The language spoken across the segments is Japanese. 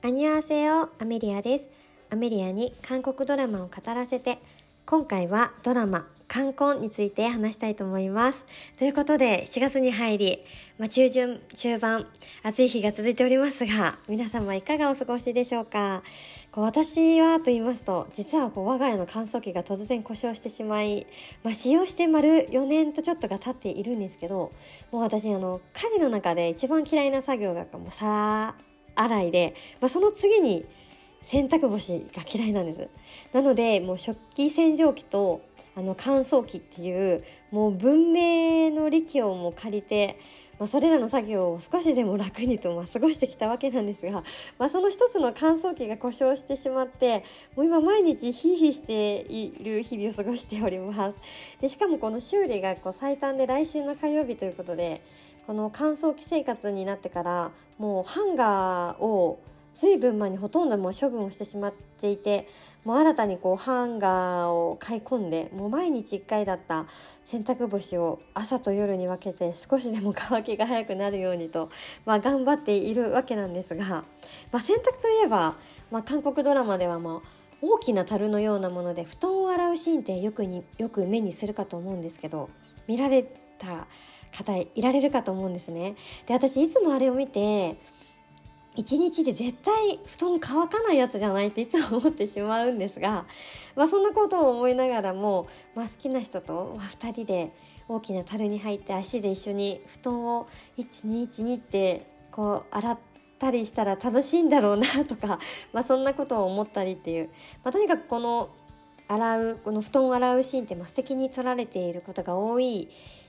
アニュアセヨアメリアです。アメリアに韓国ドラマを語らせて、今回はドラマ、観光について話したいと思います。ということで、4月に入り、まあ、中旬、中盤、暑い日が続いておりますが、皆様いかがお過ごしでしょうか？こう私はと言いますと、実はこう我が家の乾燥機が突然故障してしまい、まあ、使用して丸4年とちょっとが経っているんですけど、もう私、あの、家事の中で一番嫌いな作業がもう皿洗いで、まあ、その次に洗濯干しが嫌いなんです。なので、もう食器洗浄機とあの乾燥機っていうもう文明の力をも借りて、まあ、それらの作業を少しでも楽にとまあ過ごしてきたわけなんですが、まあ、その一つの乾燥機が故障してしまってもう今毎日ヒーヒーしている日々を過ごしておりますでしかもこの修理がこう最短で来週の火曜日ということでこの乾燥機生活になってからもうハンガーを随分前にほとんどもう処分をしてしまっていてもう新たにこうハンガーを買い込んでもう毎日1回だった洗濯干しを朝と夜に分けて少しでも乾きが早くなるようにと、まあ、頑張っているわけなんですが、まあ、洗濯といえば、まあ、韓国ドラマではもう大きな樽のようなもので布団を洗うシーンってよくによく目にするかと思うんですけど見られた方いられるかと思うんですね。で私いつもあれを見て一日で絶対布団乾かないやつじゃないって いつも思ってしまうんですが、まあ、そんなことを思いながらも、まあ、好きな人と、まあ、2人で大きな樽に入って足で一緒に布団を1212ってこう洗ったりしたら楽しいんだろうな とか、まあ、そんなことを思ったりっていう、まあ、とにかくこの洗うこの布団を洗うシーンってまあ素敵に撮られていることが多い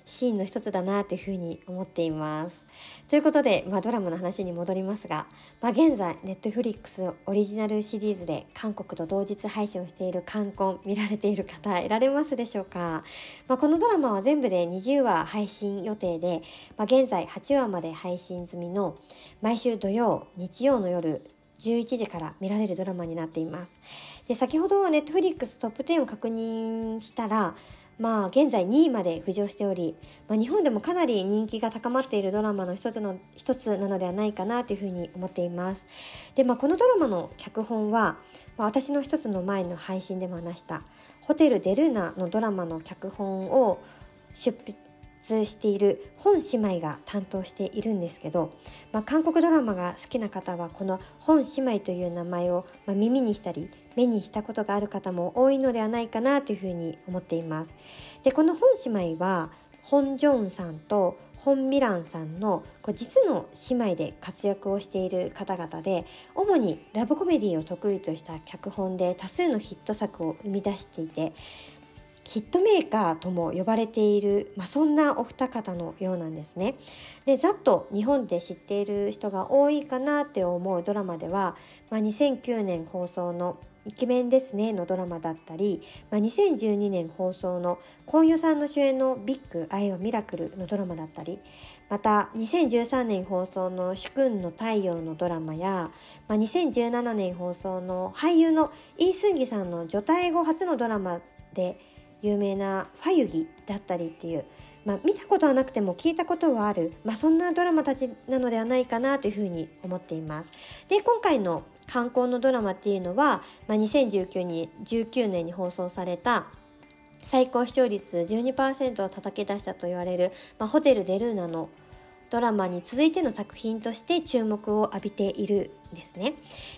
シーンの一つだなというふうに思っています。ということで、まあ、ドラマの話に戻りますが、まあ、現在ネットフリックスオリジナルシリーズで韓国と同日配信をしている冠婚見られている方いられますでしょうか、まあ、このドラマは全部で20話配信予定で、まあ、現在8話まで配信済みの毎週土曜日曜の夜11時から見られるドラマになっています。で、先ほど Netflixトップ10を確認したら、まあ現在2位まで浮上しており、まあ、日本でもかなり人気が高まっているドラマの一つの一つなのではないかなというふうに思っています。で、まあ、このドラマの脚本は、まあ、私の一つの前の配信でも話したホテル・デルーナのドラマの脚本を出しているホン姉妹が担当しているんですけど、まあ、韓国ドラマが好きな方はこの本姉妹という名前を、ま耳にしたり目にしたことがある方も多いのではないかなというふうに思っています。でこの本姉妹は本ジョンさんと本ミランさんの実の姉妹で活躍をしている方々で主にラブコメディを得意とした脚本で多数のヒット作を生み出していてヒットメーカーとも呼ばれている、まあ、そんなお二方のようなんですね。で、ざっと日本で知っている人が多いかなって思うドラマでは、まあ、2009年放送のイケメンですねのドラマだったり、まあ、2012年放送の今夜さんの主演のビッグ愛はミラクルのドラマだったり、また2013年放送の主君の太陽のドラマや、まあ、2017年放送の俳優のイー・スンギさんの除隊後初のドラマで有名なファユギだったりっていう、まあ、見たことはなくても聞いたことはある、まあ、そんなドラマたちなのではないかなというふうに思っています。で今回の観光のドラマっていうのは、まあ、2019に19年に放送された最高視聴率12%を叩き出したと言われる、まあ、ホテル・デルーナのドラマに続いての作品として注目を浴びているんですね。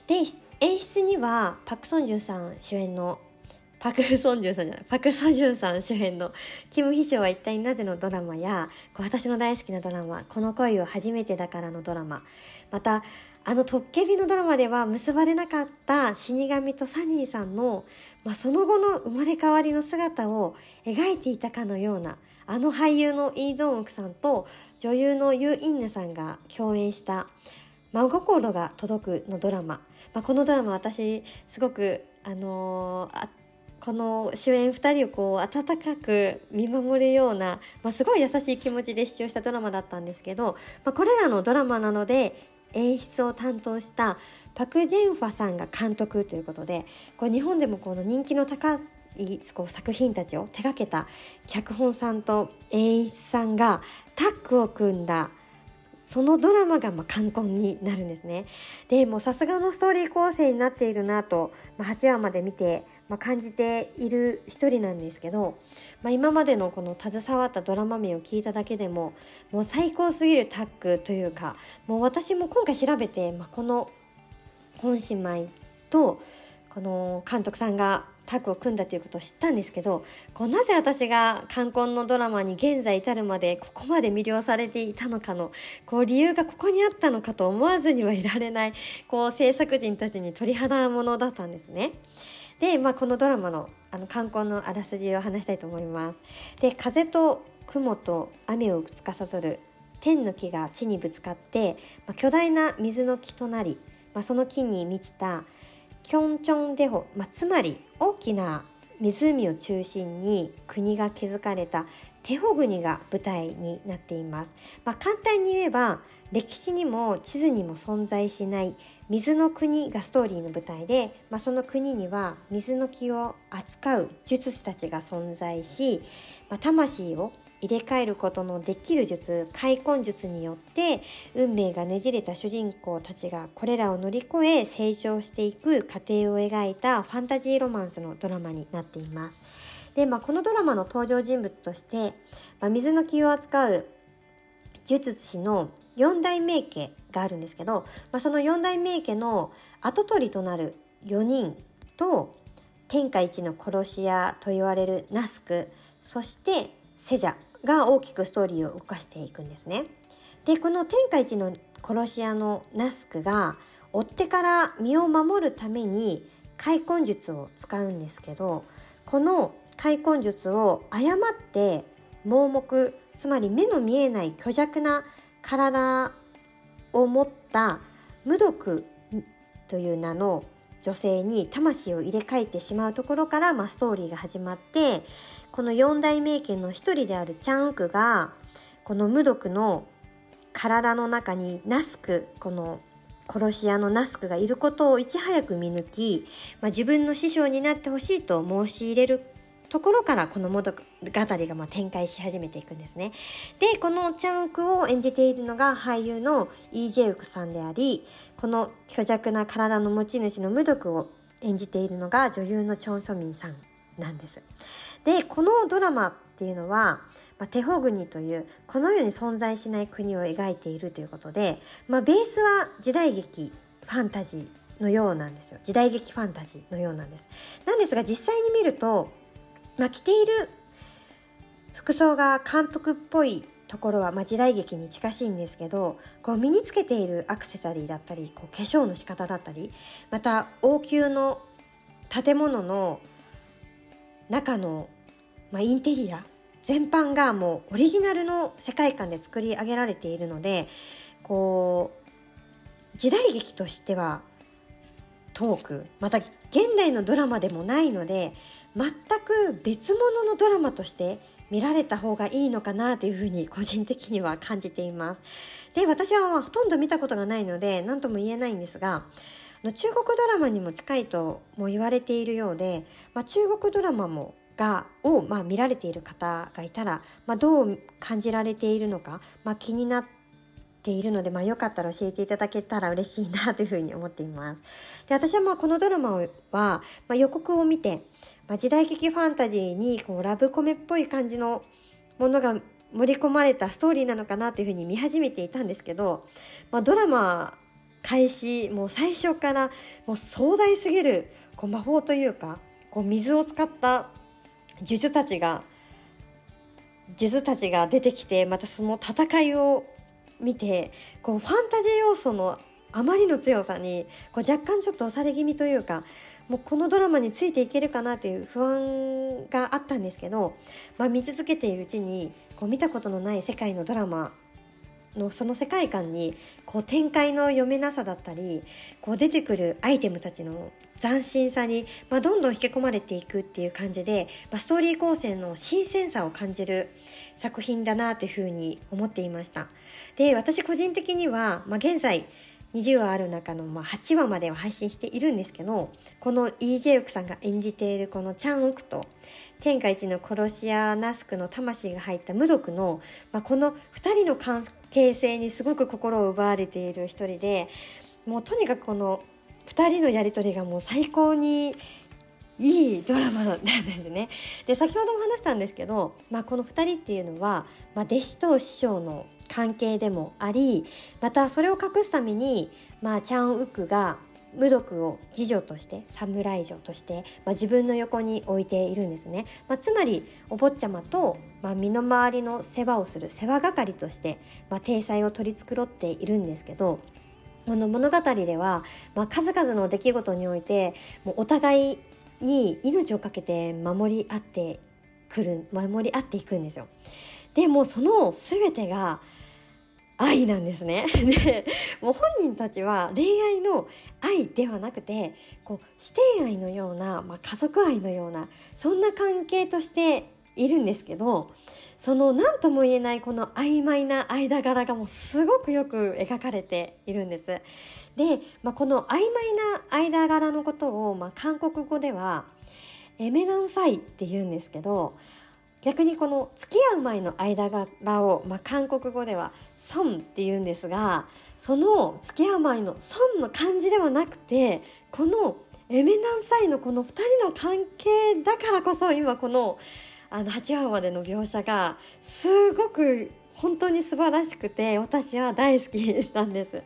で演出にはパク・ソンジュさん主演のパク・ソンジュンさんじゃない、パク・ソンジュンさん主演のキム・ヒショは一体なぜのドラマや、私の大好きなドラマ、この恋を初めてだからのドラマ、また、あのトッケビのドラマでは結ばれなかった死神とサニーさんの、まあ、その後の生まれ変わりの姿を描いていたかのような、あの俳優のイ・ドンウクさんと女優のユ・インナさんが共演した、真心が届くのドラマ。まあ、このドラマ私すごくあのー、この主演2人をこう温かく見守るような、まあ、すごい優しい気持ちで視聴したドラマだったんですけど、まあ、これらのドラマなので演出を担当したパク・ジェンファさんが監督ということでこう日本でもこの人気の高いこう作品たちを手掛けた脚本さんと演出さんがタッグを組んだそのドラマがまあ冠婚になるんですね。でもさすがのストーリー構成になっているなと、まあ、8話まで見て、まあ、感じている一人なんですけど、まあ、今までのこの携わったドラマ名を聞いただけでももう最高すぎるタッグというかもう私も今回調べて、まあ、この本姉妹とこの監督さんがタッグを組んだということを知ったんですけどこうなぜ私が冠婚のドラマに現在至るまでここまで魅了されていたのかのこう理由がここにあったのかと思わずにはいられないこう制作人たちに鳥肌ものだったんですね。で、まあ、このドラマのあの観光のあらすじを話したいと思います。で風と雲と雨を司る天の木が地にぶつかって、まあ、巨大な水の木となり、まあ、その木に満ちたキョンチョンデホ、まあ、つまり大きな湖を中心に国が築かれたテホ国が舞台になっています、まあ、簡単に言えば歴史にも地図にも存在しない水の国がストーリーの舞台で、まあ、その国には水の木を扱う術師たちが存在し、まあ、魂を入れ替えることのできる術開墾術によって運命がねじれた主人公たちがこれらを乗り越え成長していく過程を描いたファンタジーロマンスのドラマになっています。で、まあ、このドラマの登場人物として、まあ、水の気を扱う呪術師の四大名家があるんですけど、まあ、その四大名家の跡取りとなる4人と天下一の殺し屋と言われるナスクそしてセジャが大きくストーリーを動かしていくんですね。でこの天下一の殺し屋のナスクが追っ手から身を守るために開墾術を使うんですけどこの開墾術を誤って盲目つまり目の見えない虚弱な体を持った無毒という名の女性に魂を入れ替えてしまうところから、まあ、ストーリーが始まってこの四大名家の一人であるチャンウクがこの無毒の体の中にナスクこの殺し屋のナスクがいることをいち早く見抜き、まあ、自分の師匠になってほしいと申し入れるところからこの物語りがま展開し始めていくんですね。で、このチャンウクを演じているのが俳優のイージェウクさんであり、この虚弱な体の持ち主の無毒を演じているのが女優のチョン・ソミンさんなんです。で、このドラマっていうのは、まあ、テホ国というこの世に存在しない国を描いているということで、まあ、ベースは時代劇ファンタジーのようなんですよ。時代劇ファンタジーのようなんです。なんですが実際に見るとまあ、着ている服装が韓服っぽいところは、まあ、時代劇に近しいんですけどこう身につけているアクセサリーだったりこう化粧の仕方だったりまた王宮の建物の中の、まあ、インテリア全般がもうオリジナルの世界観で作り上げられているのでこう時代劇としてはトークまた現代のドラマでもないので全く別物のドラマとして見られた方がいいのかなというふうに個人的には感じています。で、私はほとんど見たことがないので何とも言えないんですが、中国ドラマにも近いとも言われているようで、まあ、中国ドラマもがを、まあ、見られている方がいたら、まあ、どう感じられているのか、まあ、気になっているので、まあ、よかったら教えていただけたら嬉しいなというふうに思っています。で私はまあこのドラマは、まあ、予告を見て、まあ、時代劇ファンタジーにこうラブコメっぽい感じのものが盛り込まれたストーリーなのかなというふうに見始めていたんですけど、まあ、ドラマ開始もう最初からもう壮大すぎるこう魔法というかこう水を使った呪術たちが呪術たちが出てきてまたその戦いを見てこうファンタジー要素のあまりの強さにこう若干ちょっと押され気味というかもうこのドラマについていけるかなという不安があったんですけど、まあ、見続けているうちにこう見たことのない世界のドラマのその世界観にこう展開の読めなさだったりこう出てくるアイテムたちの斬新さに、まあ、どんどん引き込まれていくっていう感じで、まあ、ストーリー構成の新鮮さを感じる作品だなというふうに思っていました。で私個人的には、まあ、現在20話ある中のまあ8話までは配信しているんですけどこのイージェウクさんが演じているこのチャンウクと天下一の殺し屋ナスクの魂が入った無毒の、まあ、この2人の関形成にすごく心を奪われている一人でもうとにかくこの2人のやり取りがもう最高にいいドラマなんですね。で先ほども話したんですけど、まあ、この2人っていうのは、まあ、弟子と師匠の関係でもありまたそれを隠すために、まあ、チャン・ウクが無毒を次女として侍女として、まあ、自分の横に置いているんですね、まあ、つまりお坊ちゃまと、まあ、身の回りの世話をする世話係として、まあ、体裁を取り繕っているんですけどこの物語では、まあ、数々の出来事においてもうお互いに命を懸けて守り合ってくる守り合っていくんですよ。でもその全てが愛なんですね。でもう本人たちは恋愛の愛ではなくてこう師弟愛のような、まあ、家族愛のようなそんな関係としているんですけどその何とも言えないこの曖昧な間柄がもうすごくよく描かれているんです。で、まあ、この曖昧な間柄のことを、まあ、韓国語ではエメナンサイって言うんですけど逆にこの付き合う前の間柄を、まあ、韓国語では「ソン」って言うんですがその付き合う前の「ソン」の漢字ではなくてこのエメナンサイのこの2人の関係だからこそ今このあの8話までの描写がすごく本当に素晴らしくて私は大好きなんです。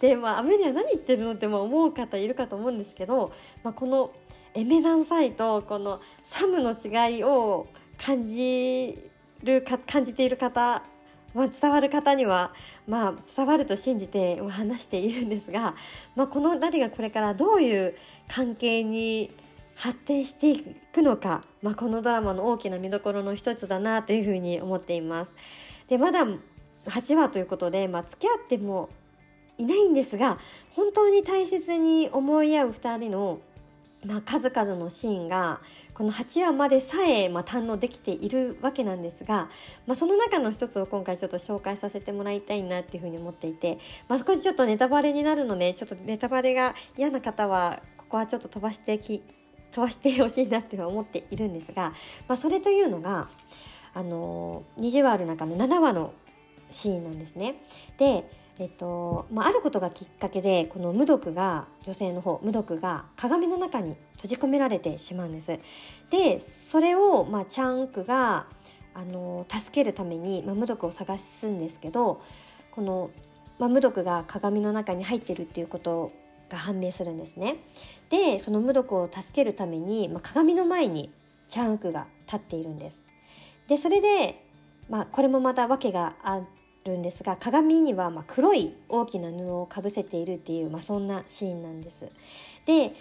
でまあアメリア何言ってるのって思う方いるかと思うんですけど、まあ、このエメナンサイとこのサムの違いを感じるか感じている方、まあ、伝わる方には、まあ、伝わると信じて話しているんですが、まあ、この2人がこれからどういう関係に発展していくのか、まあ、このドラマの大きな見どころの一つだなというふうに思っています。でまだ8話ということで、まあ、付き合ってもいないんですが本当に大切に思い合う2人のまあ、数々のシーンがこの8話までさえ、まあ、堪能できているわけなんですが、まあ、その中の一つを今回ちょっと紹介させてもらいたいなっていうふうに思っていて、まあ、少しちょっとネタバレになるのでちょっとネタバレが嫌な方はここはちょっと飛ばしてき飛ばしてほしいなっていう思っているんですが、まあ、それというのがあの20話ある中の7話のシーンなんですね。でえっとまあ、あることがきっかけでこの無毒が女性の方無毒が鏡の中に閉じ込められてしまうんです。でそれを、まあ、チャンクがあの助けるために、まあ、無毒を探すんですけどこの、まあ、無毒が鏡の中に入ってるっていうことが判明するんですね。でその無毒を助けるために、まあ、鏡の前にチャンクが立っているんです。でそれで、まあ、これもまた訳があるんですが鏡にはま黒い大きな布をかぶせているっていう、まあ、そんなシーンなんです。で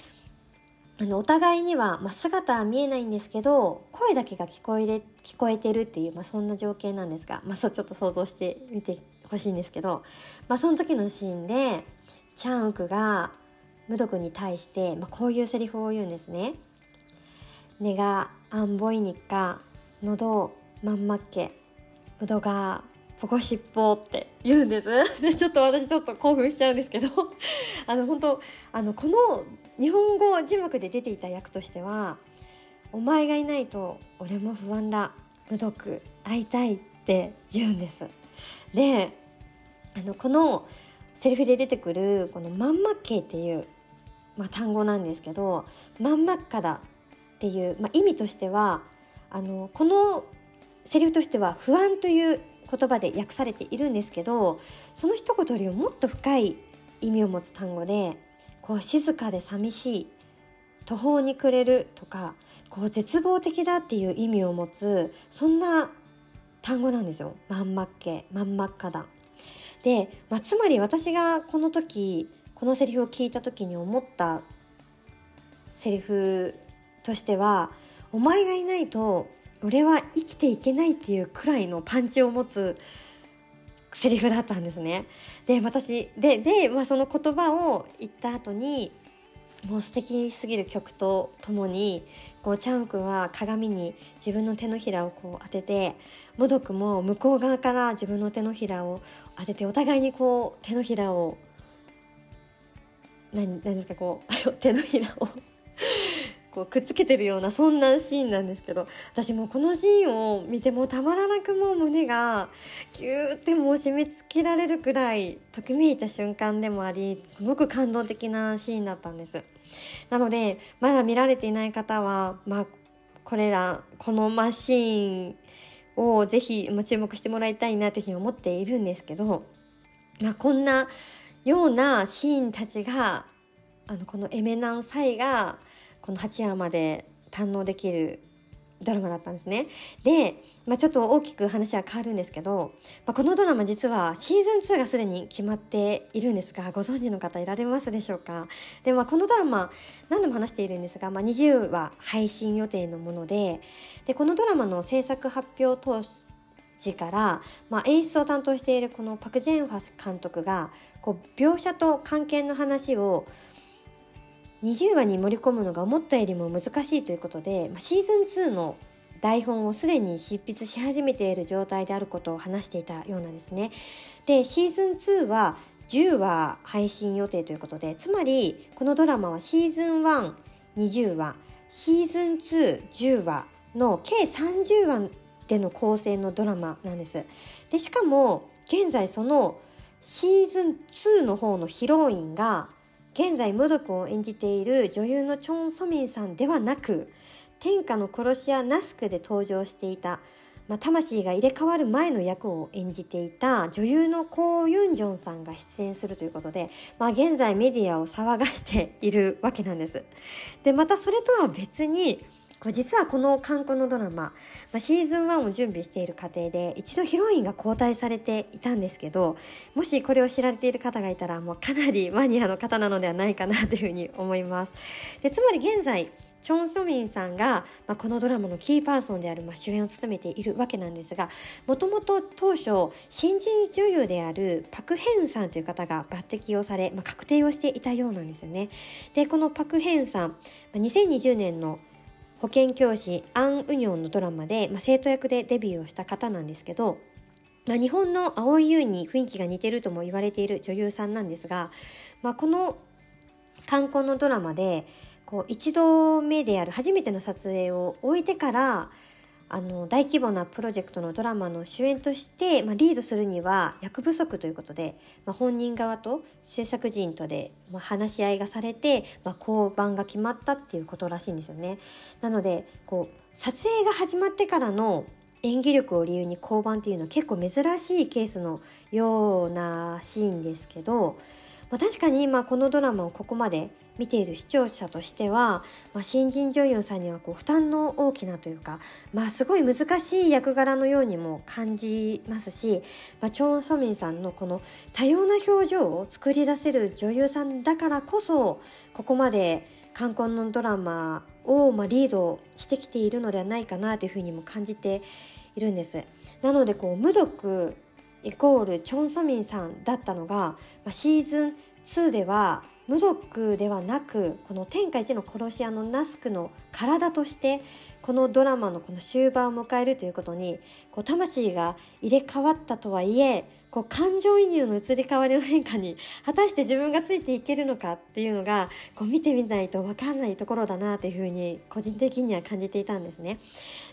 あのお互いには、まあ、姿は見えないんですけど声だけが聞こえで聞こえてるっていう、まあ、そんな情景なんですが、まあ、そうちょっと想像してみてほしいんですけど、まあ、その時のシーンでチャンウクがムドクに対して、まあ、こういうセリフを言うんですね。ネがアンボイニッカ喉まんまっけムドがポコシッポって言うんです。でちょっと私ちょっと興奮しちゃうんですけど。あの本当あのこの日本語字幕で出ていた役としては「お前がいないと俺も不安だ。無毒会いたい」って言うんです。であのこのセリフで出てくるこの「まんまっけ」っていう、まあ、単語なんですけど「まんまっかだ」っていう、まあ、意味としてはあのこのセリフとしては不安という言葉で訳されているんですけどその一言よりももっと深い意味を持つ単語でこう静かで寂しい途方に暮れるとかこう絶望的だっていう意味を持つそんな単語なんですよ。まんまっけまんまっかだ。で、まあ、つまり私がこの時このセリフを聞いた時に思ったセリフとしては「お前がいないと俺は生きていけないっていうくらいのパンチを持つセリフだったんですね。で私でで、まあ、その言葉を言った後にもう素敵すぎる曲とともにこうチャン君は鏡に自分の手のひらをこう当ててモドクも向こう側から自分の手のひらを当ててお互いにこう手のひらを何何ですかこう 手のひらをこうくっつけてるようなそんなシーンなんですけど私もこのシーンを見てもたまらなくもう胸がギューってもう締め付けられるくらいときめいた瞬間でもありすごく感動的なシーンだったんです。なのでまだ見られていない方は、まあ、これらこのマシーンをぜひ注目してもらいたいなというふうに思っているんですけど、まあ、こんなようなシーンたちがあのこのエメナンサイがこの8話まで堪能できるドラマだったんですね。で、まあ、ちょっと大きく話は変わるんですけど、まあ、このドラマ実はシーズン2がすでに決まっているんですがご存知の方いられますでしょうか？で、まあ、このドラマ何度も話しているんですが、まあ、20話配信予定のものででこのドラマの制作発表当時から、まあ、演出を担当しているこのパク・ジェンファス監督がこう描写と関係の話を20話に盛り込むのが思ったよりも難しいということでまシーズン2の台本をすでに執筆し始めている状態であることを話していたようなんですね。でシーズン2は10話配信予定ということでつまりこのドラマはシーズン120話シーズン210話の計30話での構成のドラマなんです。でしかも現在そのシーズン2の方のヒロインが現在ムドクを演じている女優のチョン・ソミンさんではなく天下の殺し屋ナスクで登場していた、まあ、魂が入れ替わる前の役を演じていた女優のコウ・ユンジョンさんが出演するということで、まあ、現在メディアを騒がしているわけなんです。でまたそれとは別にこれ実はこの観光のドラマ、まあ、シーズン1を準備している過程で一度ヒロインが交代されていたんですけどもしこれを知られている方がいたらもうかなりマニアの方なのではないかなというふうに思います。でつまり現在チョン・ソミンさんが、まあ、このドラマのキーパーソンである、まあ、主演を務めているわけなんですがもともと当初新人女優であるパク・ヘンさんという方が抜擢をされ、まあ、確定をしていたようなんですよね。でこのパク・ヘンさん2020年の保健教師アン・ウニョンのドラマで、まあ、生徒役でデビューをした方なんですけど、まあ、日本の蒼井優に雰囲気が似てるとも言われている女優さんなんですが、まあ、この観光のドラマでこう一度目である初めての撮影を終えてからあの大規模なプロジェクトのドラマの主演として、まあ、リードするには役不足ということで、まあ、本人側と制作陣とで、まあ、話し合いがされて、まあ、降板が決まったっていうことらしいんですよね。なのでこう撮影が始まってからの演技力を理由に降板っていうのは結構珍しいケースのようなシーンですけど、まあ、確かに今このドラマをここまで見ている視聴者としては、まあ、新人女優さんにはこう負担の大きなというか、まあ、すごい難しい役柄のようにも感じますし、まあ、チョン・ソミンさんのこの多様な表情を作り出せる女優さんだからこそここまで冠婚のドラマを、まあ、リードしてきているのではないかなというふうにも感じているんです。なのでこう無毒イコールチョン・ソミンさんだったのが、まあ、シーズン2では無毒ではなくこの天下一の殺し屋のナスクの体としてこのドラマのこの終盤を迎えるということにこう魂が入れ替わったとはいえこう感情移入の移り変わりの変化に果たして自分がついていけるのかっていうのがこう見てみないと分かんないところだなというふうに個人的には感じていたんですね。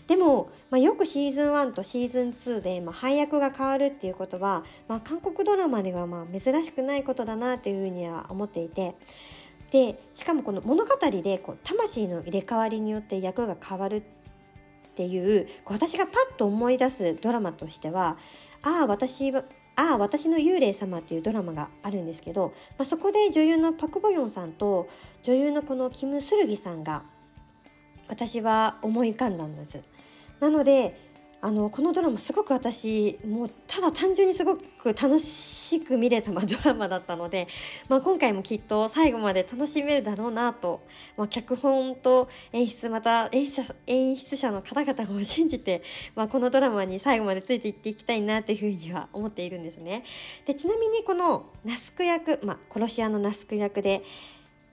でも、まあ、よくシーズン1とシーズン2で、まあ、配役が変わるっていうことは、まあ、韓国ドラマではまあ珍しくないことだなというふうには思っていて。でしかもこの物語でこう魂の入れ替わりによって役が変わるっていうこう私がパッと思い出すドラマとしてはああ私はああ私の幽霊様っていうドラマがあるんですけど、まあ、そこで女優のパク・ボヨンさんと女優のこのキム・スルギさんが私は思い浮かんだんです。なのであのこのドラマすごく私もうただ単純にすごく楽しく見れた、ドラマだったので、まあ、今回もきっと最後まで楽しめるだろうなと、まあ、脚本と演出また演出演出者の方々を信じて、まあ、このドラマに最後までついていっていきたいなというふうには思っているんですね。でちなみにこのナスク役、まあ、殺し屋のナスク役で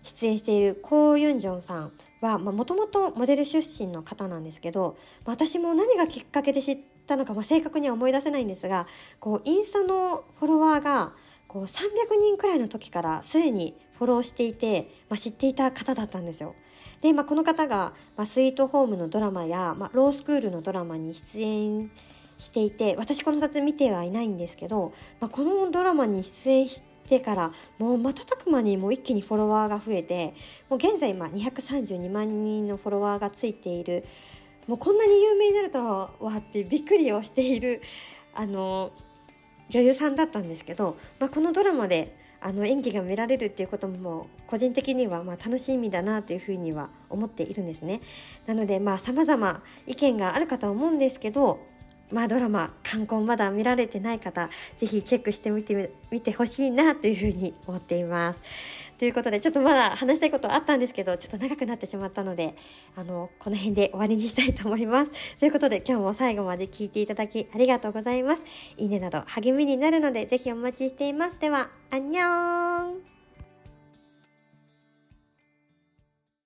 出演しているコウ・ユンジョンさんはもともとモデル出身の方なんですけど私も何がきっかけで知ったのか、まあ、正確には思い出せないんですがこうインスタのフォロワーがこう300人くらいの時からすでにフォローしていて、まあ、知っていた方だったんですよ。で、まあ、この方が、まあ、スイートホームのドラマや、まあ、ロースクールのドラマに出演していて私この撮影見てはいないんですけど、まあ、このドラマに出演してからもう瞬く間にもう一気にフォロワーが増えてもう現在今232万人のフォロワーがついているもうこんなに有名になるとはってびっくりをしているあの女優さんだったんですけど、まあ、このドラマであの演技が見られるっていうことも個人的にはまあ楽しみだなというふうには思っているんですね。なのでまあ様々意見があるかと思うんですけどまあ、ドラマ「観光」まだ見られてない方ぜひチェックしてみてみてほしいなというふうに思っています。ということでちょっとまだ話したいことあったんですけどちょっと長くなってしまったのであのこの辺で終わりにしたいと思います。ということで今日も最後まで聞いていただきありがとうございます。いいねなど励みになるのでぜひお待ちしています。では、アンニョン